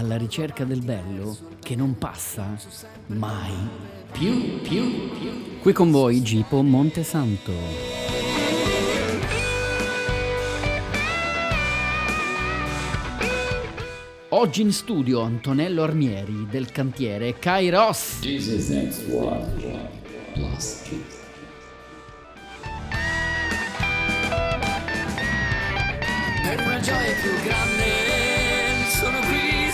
alla ricerca del bello che non passa mai più, più, più. Qui con voi Gipo Montesanto. Oggi in studio Antonello Armieri del cantiere Kairos. Jesus next one, one plus two. Per una gioia più grande,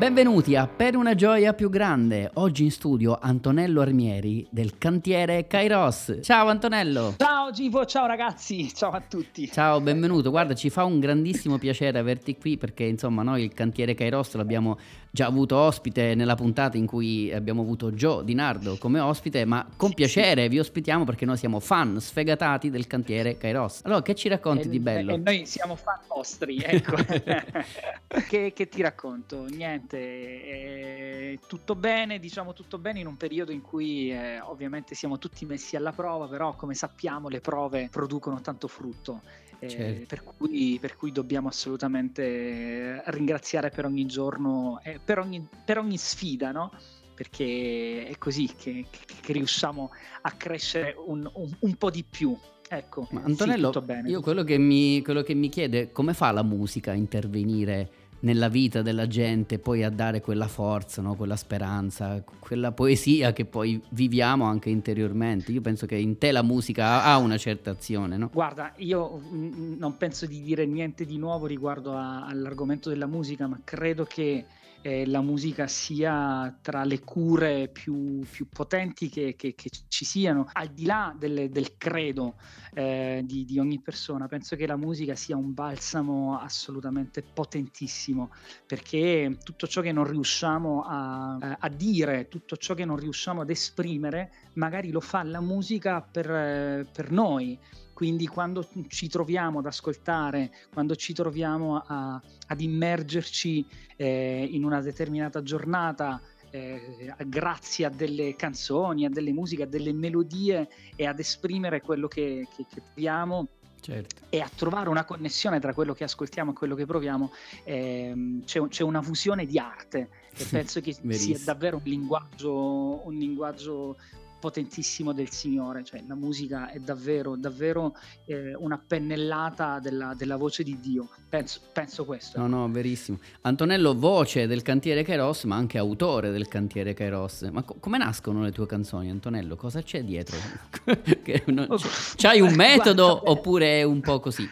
Benvenuti a Per una gioia più grande. Oggi in studio Antonello Armieri del cantiere Kairos. Ciao Antonello. Ciao Givo, ciao ragazzi, ciao a tutti. Ciao, benvenuto. Guarda, ci fa un grandissimo piacere averti qui perché insomma noi il cantiere Kairos l'abbiamo già avuto ospite nella puntata in cui abbiamo avuto Gio Di Nardo come ospite, ma con piacere vi ospitiamo perché noi siamo fan sfegatati del cantiere Kairos. Allora, che ci racconti E- di bello? E noi siamo fan vostri, ecco. che, che ti racconto? Niente, eh, tutto bene, diciamo tutto bene in un periodo in cui eh, ovviamente siamo tutti messi alla prova, però come sappiamo le prove producono tanto frutto. eh, Certo. per, cui, per cui dobbiamo assolutamente eh, ringraziare per ogni giorno, e per, ogni, per ogni sfida, no? Perché è così che, che- che riusciamo a crescere un, un- un po' di più. Ecco, Ma sì, Antonello, bene. io quello che, mi, quello che mi chiede è come fa la musica a intervenire nella vita della gente, poi a dare quella forza, no? quella speranza, quella poesia che poi viviamo anche interiormente. Io penso che in te la musica ha, una certa azione, no? Guarda, io mm, non penso di dire niente di nuovo riguardo a- all'argomento della musica, ma credo che eh, la musica sia tra le cure più, più potenti che, che- che ci siano, al di là delle- del credo eh, di, di ogni persona. Penso che la musica sia un balsamo assolutamente potentissimo, perché tutto ciò che non riusciamo a, a dire, tutto ciò che non riusciamo ad esprimere, magari lo fa la musica per, eh, per noi. Quindi quando ci troviamo ad ascoltare, quando ci troviamo a- ad immergerci eh, in una determinata giornata, eh, grazie a delle canzoni, a delle musiche, a delle melodie e ad esprimere quello che, che, che proviamo Certo. e a trovare una connessione tra quello che ascoltiamo e quello che proviamo, ehm, c'è, c'è una fusione di arte e penso che sia davvero un linguaggio, un linguaggio potentissimo del Signore, cioè la musica è davvero, davvero eh, una pennellata della, della voce di Dio, penso, penso questo. No, no, verissimo. Antonello, voce del cantiere Kairos, ma anche autore del cantiere Kairos. Ma co- come nascono le tue canzoni, Antonello? Cosa c'è dietro? Non- Oh, C'hai un guarda, metodo beh. oppure è un po' così?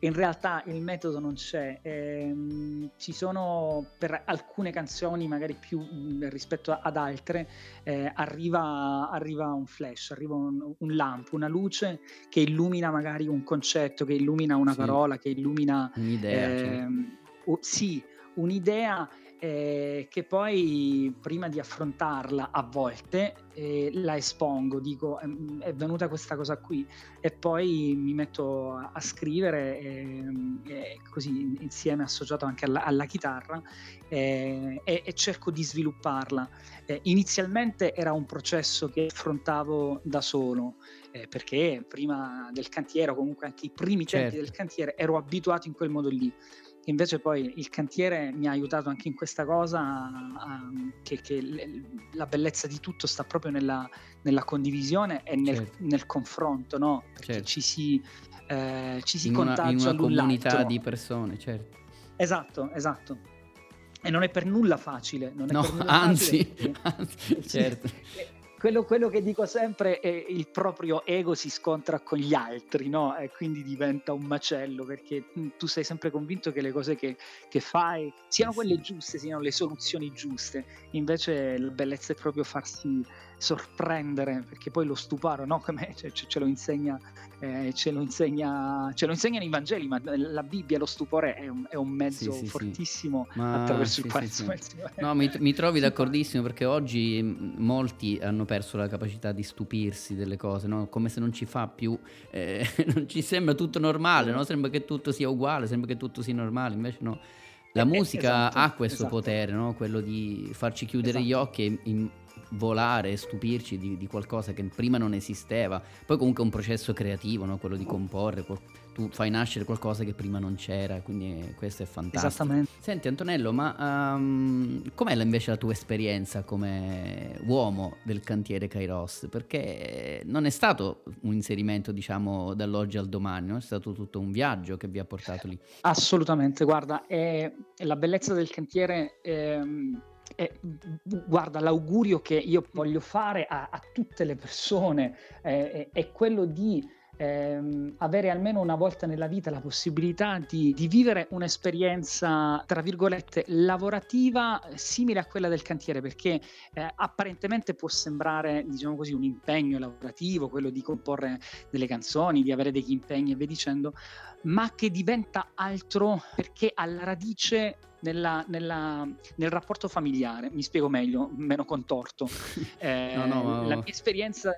In realtà il metodo non c'è. Ehm, ci sono per alcune canzoni, magari più mh, rispetto a- ad altre, eh, arriva, arriva un flash, arriva un, un lampo, una luce che illumina magari un concetto, che illumina una Sì. parola, che illumina Un'idea. ehm, o- sì, un'idea eh, che poi prima di affrontarla a volte eh, la espongo, dico "Ehm, è venuta questa cosa qui e poi mi metto a, a scrivere ehm, e così insieme associato anche alla, alla chitarra eh, e, e cerco di svilupparla. Eh, inizialmente era un processo che affrontavo da solo eh, perché prima del cantiere o comunque anche i primi tempi Certo. del cantiere ero abituato in quel modo lì. Invece poi il cantiere mi ha aiutato anche in questa cosa, a- a- che, che l- la bellezza di tutto sta proprio nella, nella condivisione e nel, Certo. nel confronto, no? Perché Certo. ci si, eh, ci si in una, contagia in una comunità di persone, certo. Esatto, esatto. E non è per nulla facile. Non è No, per nulla anzi, facile perché- anzi, certo. quello, quello, che dico sempre è il proprio ego si scontra con gli altri, no? E quindi diventa un macello perché tu sei sempre convinto che le cose che, che fai siano quelle giuste, siano le soluzioni giuste. Invece la bellezza è proprio farsi sorprendere, perché poi lo stuparo, no? Come ce, ce, lo insegna, eh, ce, lo insegna, ce lo insegnano i Vangeli, ma la Bibbia, lo stupore è un, è un mezzo sì, sì, fortissimo sì. attraverso il quale No, mi, mi trovi d'accordissimo perché oggi molti hanno perso la capacità di stupirsi delle cose, no? come se non ci fa più, eh, non ci sembra tutto normale, no? sembra che tutto sia uguale, sembra che tutto sia normale, invece no. La eh, musica esatto, ha questo esatto. potere, no? quello di farci chiudere esatto. gli occhi e in, volare e stupirci di, di, qualcosa che prima non esisteva. Poi comunque è un processo creativo, no? quello di comporre, tu fai nascere qualcosa che prima non c'era, quindi questo è fantastico. Esattamente. Senti Antonello, ma um, com'è invece la tua esperienza come uomo del cantiere Kairos? Perché non è stato un inserimento, diciamo, dall'oggi al domani, no? è stato tutto un viaggio che vi ha portato lì. Assolutamente, guarda, è, è la bellezza del cantiere... È eh, guarda, l'augurio che io voglio fare a, a tutte le persone eh, è quello di ehm, avere almeno una volta nella vita la possibilità di, di, vivere un'esperienza, tra virgolette, lavorativa simile a quella del cantiere, perché eh, apparentemente può sembrare, diciamo così, un impegno lavorativo, quello di comporre delle canzoni, di avere degli impegni e via dicendo, ma che diventa altro perché alla radice nella, nella, nel rapporto familiare, mi spiego meglio, meno contorto. Eh, no, no, la mia esperienza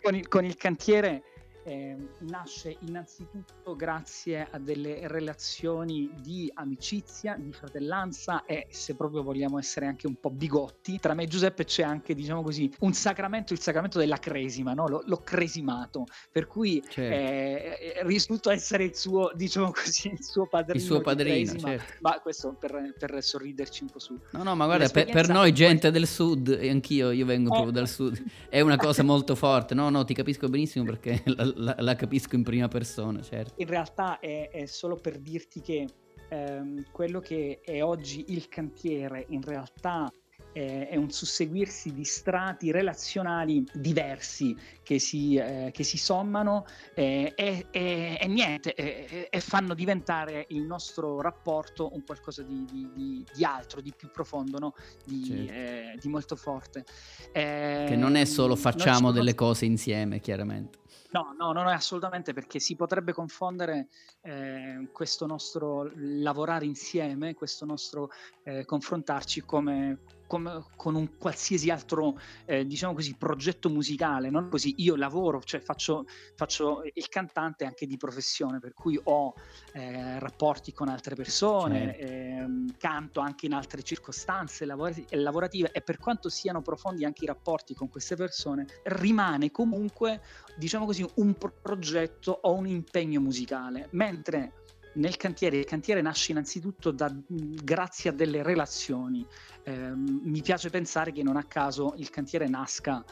con il, con il cantiere eh, nasce innanzitutto grazie a delle relazioni di amicizia, di fratellanza e se proprio vogliamo essere anche un po' bigotti, tra me e Giuseppe c'è anche, diciamo così, un sacramento, il sacramento della cresima, no? L- l'ho cresimato, per cui certo. eh, risulta essere il suo, diciamo così, il suo padrino. Il suo padrino, cresima, certo. Ma questo per, per, sorriderci un po' su. No, no, ma guarda, per, per, noi gente del sud, e anch'io, io vengo eh. proprio dal sud, è una cosa molto forte, no, no, ti capisco benissimo perché la, la, la, capisco in prima persona, certo. In realtà è, è solo per dirti che ehm, quello che è oggi il cantiere in realtà è un susseguirsi di strati relazionali diversi che si, eh, che si sommano eh, e, e, e, niente, e, e, fanno diventare il nostro rapporto un qualcosa di, di, di altro, di più profondo, no? di, certo. eh, di, molto forte. che non è solo ehm, facciamo delle cose insieme, chiaramente. No, no, no, no, assolutamente perché si potrebbe confondere eh, questo nostro lavorare insieme, questo nostro eh, confrontarci come, come, con un qualsiasi altro, eh, diciamo così, progetto musicale, non così io lavoro, cioè faccio, faccio, il cantante anche di professione, per cui ho eh, rapporti con altre persone, certo. Ehm, canto anche in altre circostanze lavorative e per quanto siano profondi anche i rapporti con queste persone, rimane comunque, diciamo così, un progetto o un impegno musicale, mentre nel cantiere, il cantiere nasce innanzitutto da, grazie a delle relazioni. Eh, mi piace pensare che non a caso il cantiere nasca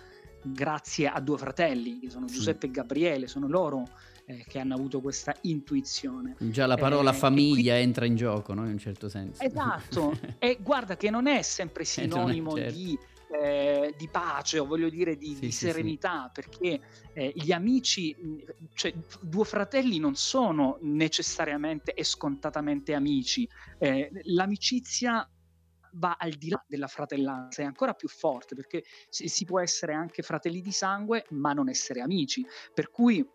grazie a due fratelli, che sono Giuseppe e Gabriele, sono loro eh, che hanno avuto questa intuizione. Già la parola eh, famiglia qui... entra in gioco, no? in un certo senso. Esatto, e guarda che non è sempre sinonimo è, certo. di eh, di pace o voglio dire di, sì, di sì, serenità, sì. perché eh, gli amici, cioè due fratelli non sono necessariamente e scontatamente amici, eh, l'amicizia va al di là della fratellanza, è ancora più forte perché si, si può essere anche fratelli di sangue ma non essere amici, per cui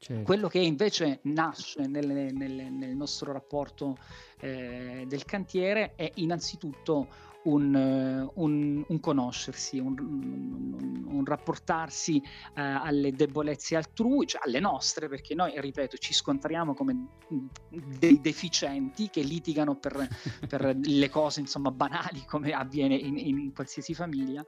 Certo. Quello che invece nasce nelle, nelle, nel nostro rapporto eh, del cantiere è innanzitutto un, eh, un, un conoscersi, un, un rapportarsi eh, alle debolezze altrui, cioè alle nostre, perché noi, ripeto, ci scontriamo come dei deficienti che litigano per, per le cose insomma banali come avviene in, in qualsiasi famiglia,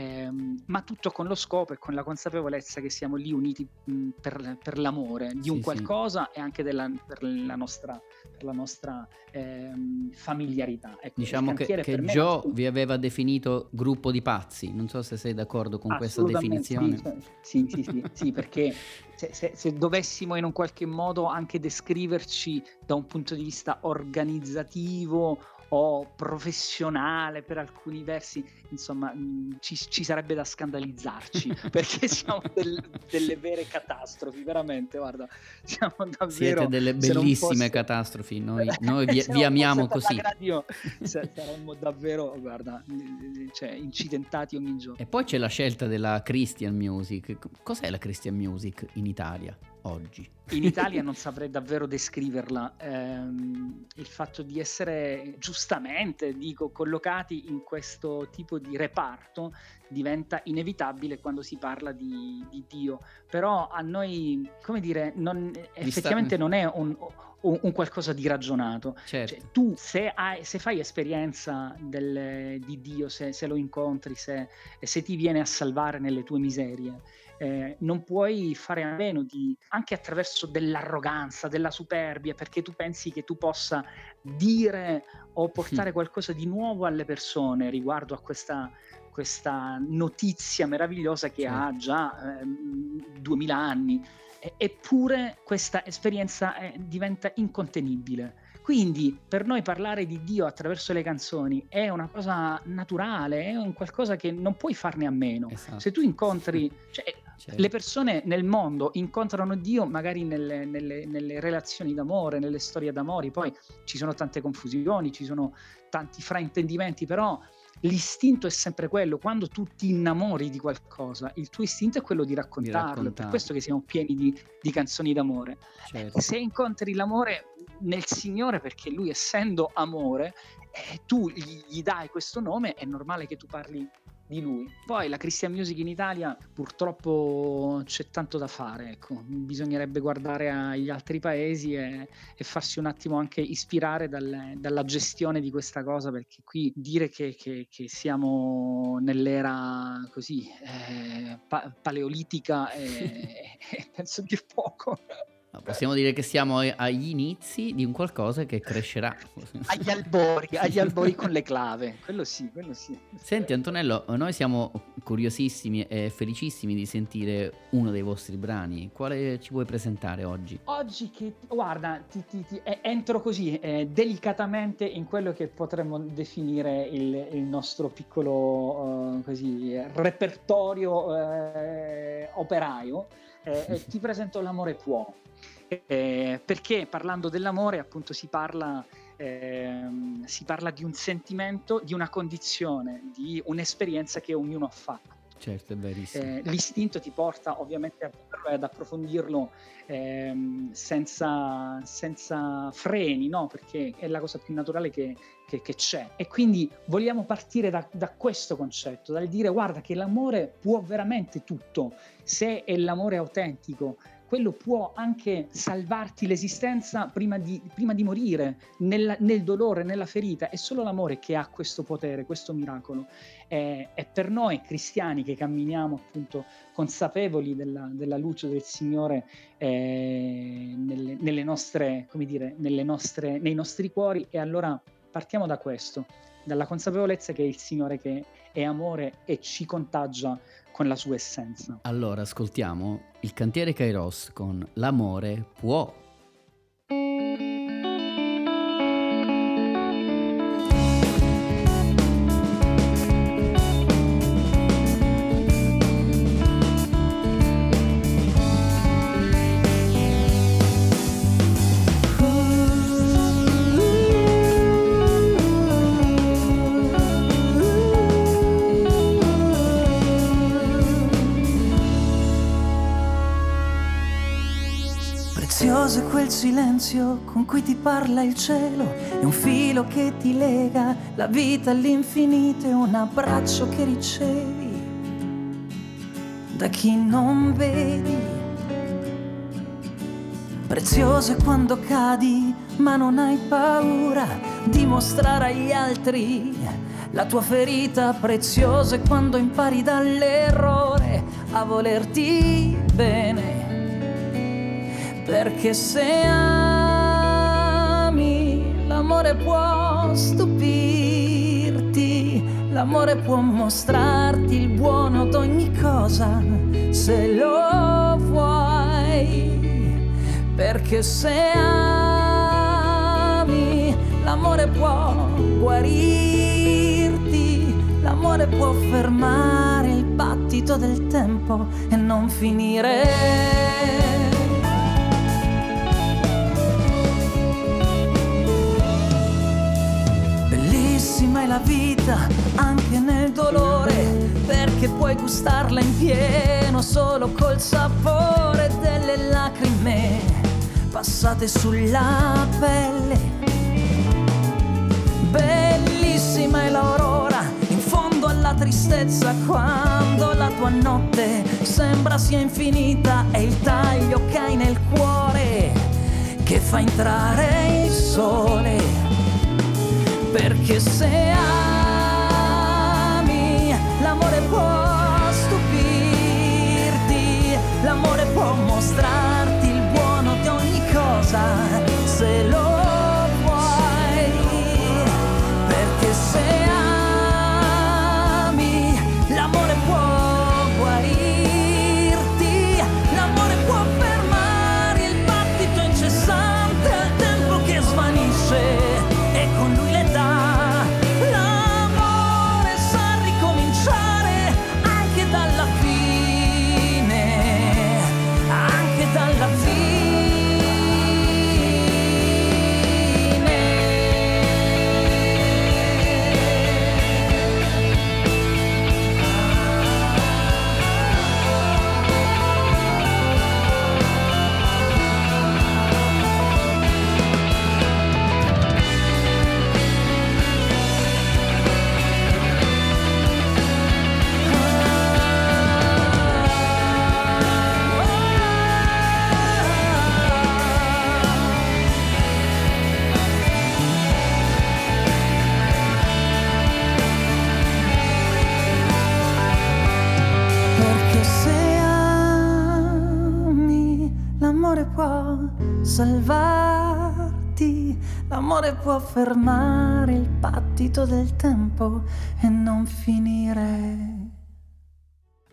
ehm, ma tutto con lo scopo e con la consapevolezza che siamo lì uniti mh, per, per, l'amore di un qualcosa sì. e anche della, per la nostra, per la nostra ehm, familiarità. Ecco, diciamo che, che Joe vi aveva definito gruppo di pazzi, non so se sei d'accordo con questa definizione. Sì, sì, sì, sì, sì perché se, se, se, dovessimo in un qualche modo anche descriverci da un punto di vista organizzativo o professionale per alcuni versi, insomma mh, ci, ci, sarebbe da scandalizzarci perché siamo del, delle vere catastrofi, veramente, guarda, siamo davvero... Siete delle bellissime fosse... catastrofi, noi, noi vi, vi amiamo così. Radio, saremmo davvero, guarda, cioè, incidentati ogni giorno. E poi c'è la scelta della Christian Music. Cos'è la Christian Music in Italia? Oggi? In Italia non saprei davvero descriverla. Eh, il fatto di essere giustamente, dico, collocati in questo tipo di reparto diventa inevitabile quando si parla di, di Dio. Però a noi, come dire, non, effettivamente sta... non è un, un, un, qualcosa di ragionato. Certo. Cioè, tu se, hai, se, fai esperienza del, di Dio, se, se, lo incontri, se, se ti viene a salvare nelle tue miserie, eh, non puoi fare a meno di, anche attraverso dell'arroganza, della superbia, perché tu pensi che tu possa dire o portare qualcosa di nuovo alle persone riguardo a questa, questa notizia meravigliosa che sì. ha già eh, 2000 anni. eppure questa esperienza eh, diventa incontenibile. Quindi per noi parlare di Dio attraverso le canzoni è una cosa naturale, è un qualcosa che non puoi farne a meno. Esatto. Se tu incontri, cioè, certo. le persone nel mondo incontrano Dio magari nelle, nelle, nelle, relazioni d'amore, nelle storie d'amore, poi ci sono tante confusioni, ci sono tanti fraintendimenti, però l'istinto è sempre quello, quando tu ti innamori di qualcosa, il tuo istinto è quello di raccontarlo, di per questo che siamo pieni di, di canzoni d'amore. Certo. Se incontri l'amore nel Signore, perché Lui essendo amore, eh, tu gli, gli dai questo nome, è normale che tu parli di lui. Poi la Christian Music in Italia purtroppo c'è tanto da fare, ecco. bisognerebbe guardare agli altri paesi e, e farsi un attimo anche ispirare dal, dalla gestione di questa cosa, perché qui dire che, che, che siamo nell'era così eh, pa- paleolitica è, penso dir poco. No, possiamo dire che siamo agli inizi di un qualcosa che crescerà. agli albori, agli albori con le clave, quello sì, quello sì. Senti Antonello, noi siamo curiosissimi e felicissimi di sentire uno dei vostri brani. Quale ci vuoi presentare oggi? Oggi che, guarda, ti, ti, ti, entro così eh, delicatamente in quello che potremmo definire il, il nostro piccolo uh, così, repertorio uh, operaio. Eh, ti presento L'amore può. Eh, perché parlando dell'amore appunto si parla, eh, si parla di un sentimento, di una condizione, di un'esperienza che ognuno ha fatto. Certo, è verissimo. Eh, l'istinto ti porta ovviamente a e ad approfondirlo ehm, senza, senza, freni, no? perché è la cosa più naturale che, che, che c'è. E quindi vogliamo partire da, da, questo concetto, dal dire guarda che l'amore può veramente tutto, se è l'amore autentico, quello può anche salvarti l'esistenza prima di, prima di morire, nel, nel, dolore, nella ferita. È solo l'amore che ha questo potere, questo miracolo. E, e per noi cristiani che camminiamo appunto consapevoli della, della luce del Signore eh, nelle, nelle nostre, dire, nostre, nei nostri cuori, e allora partiamo da questo, dalla consapevolezza che è il Signore che è amore e ci contagia con la sua essenza. Allora ascoltiamo il cantiere Kairos con L'amore può con cui ti parla il cielo, è un filo che ti lega la vita all'infinito, è un abbraccio che ricevi da chi non vedi. Prezioso è quando cadi, ma non hai paura di mostrare agli altri la tua ferita. Prezioso è quando impari dall'errore a volerti bene perché se ami l'amore può stupirti, l'amore può mostrarti il buono d'ogni cosa se lo vuoi, perché se ami l'amore può guarirti, l'amore può fermare il battito del tempo e non finire. È la vita anche nel dolore, perché puoi gustarla in pieno solo col sapore delle lacrime passate sulla pelle. Bellissima è l'aurora in fondo alla tristezza quando la tua notte sembra sia infinita e il taglio che hai nel cuore che fa entrare il sole perché se ami l'amore può stupirti, l'amore può mostrarti il buono di ogni cosa, può fermare il battito del tempo e non finire.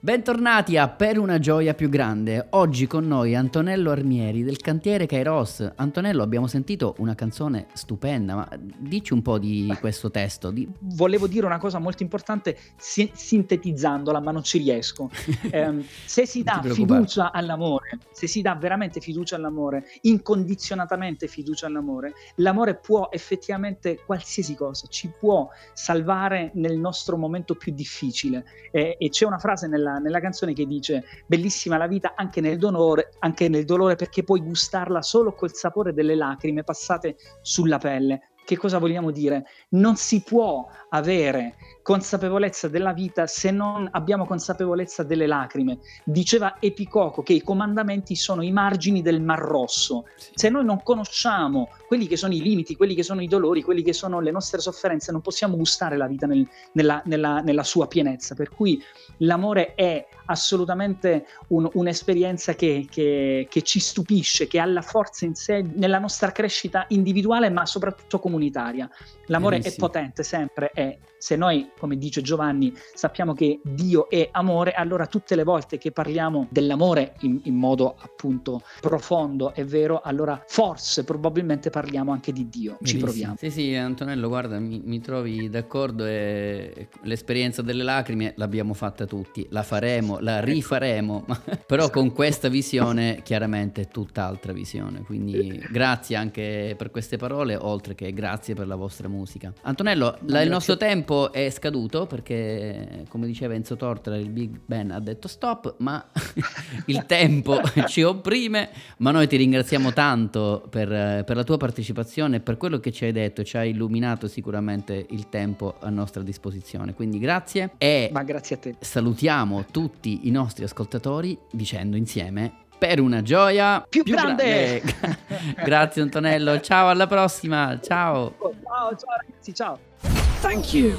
Bentornati a Per una gioia più grande. Oggi con noi Antonello Armieri del cantiere Kairos. Antonello, abbiamo sentito una canzone stupenda, ma dici un po' di questo testo. Di... Volevo dire una cosa molto importante si- sintetizzandola, ma non ci riesco. Ehm, se si dà fiducia all'amore, se si dà veramente fiducia all'amore, incondizionatamente fiducia all'amore, l'amore può effettivamente qualsiasi cosa, ci può salvare nel nostro momento più difficile. Eh, e c'è una frase nella, nella canzone che dice: Bellissima la vita anche nel dolore, anche nel dolore, perché puoi gustarla solo col sapore delle lacrime passate sulla pelle. Che cosa vogliamo dire? Non si può avere consapevolezza della vita se non abbiamo consapevolezza delle lacrime. Diceva Epicoco che i comandamenti sono i margini del Mar Rosso. Se noi non conosciamo quelli che sono i limiti, quelli che sono i dolori, quelli che sono le nostre sofferenze, non possiamo gustare la vita nel- nella, nella- nella sua pienezza. Per cui l'amore è assolutamente un- un'esperienza che, che- che ci stupisce, che ha la forza in sé nella nostra crescita individuale, ma soprattutto comunitaria. L'amore Verissimo. è potente sempre se noi, come dice Giovanni, sappiamo che Dio è amore, allora tutte le volte che parliamo dell'amore in, in modo appunto profondo e vero, allora forse probabilmente parliamo anche di Dio. Ci proviamo. Sì, sì, Antonello, guarda, mi, mi trovi d'accordo e l'esperienza delle lacrime l'abbiamo fatta tutti, la faremo, la rifaremo, ma- però con questa visione chiaramente è tutt'altra visione, quindi grazie anche per queste parole, oltre che grazie per la vostra musica. Antonello, la- il grazie. Nostro tempo è scaduto perché, come diceva Enzo Tortora, il Big Ben ha detto stop, ma il tempo ci opprime, ma noi ti ringraziamo tanto per, per la tua partecipazione e per quello che ci hai detto, ci hai illuminato sicuramente il tempo a nostra disposizione, quindi grazie e Ma grazie a te. salutiamo tutti i nostri ascoltatori dicendo insieme per una gioia Più grande! grande. grazie Antonello, ciao alla prossima, ciao. Ciao, ciao ragazzi, ciao. Thank you.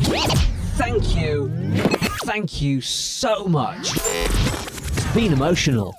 Thank you. Thank you so much. It's been emotional.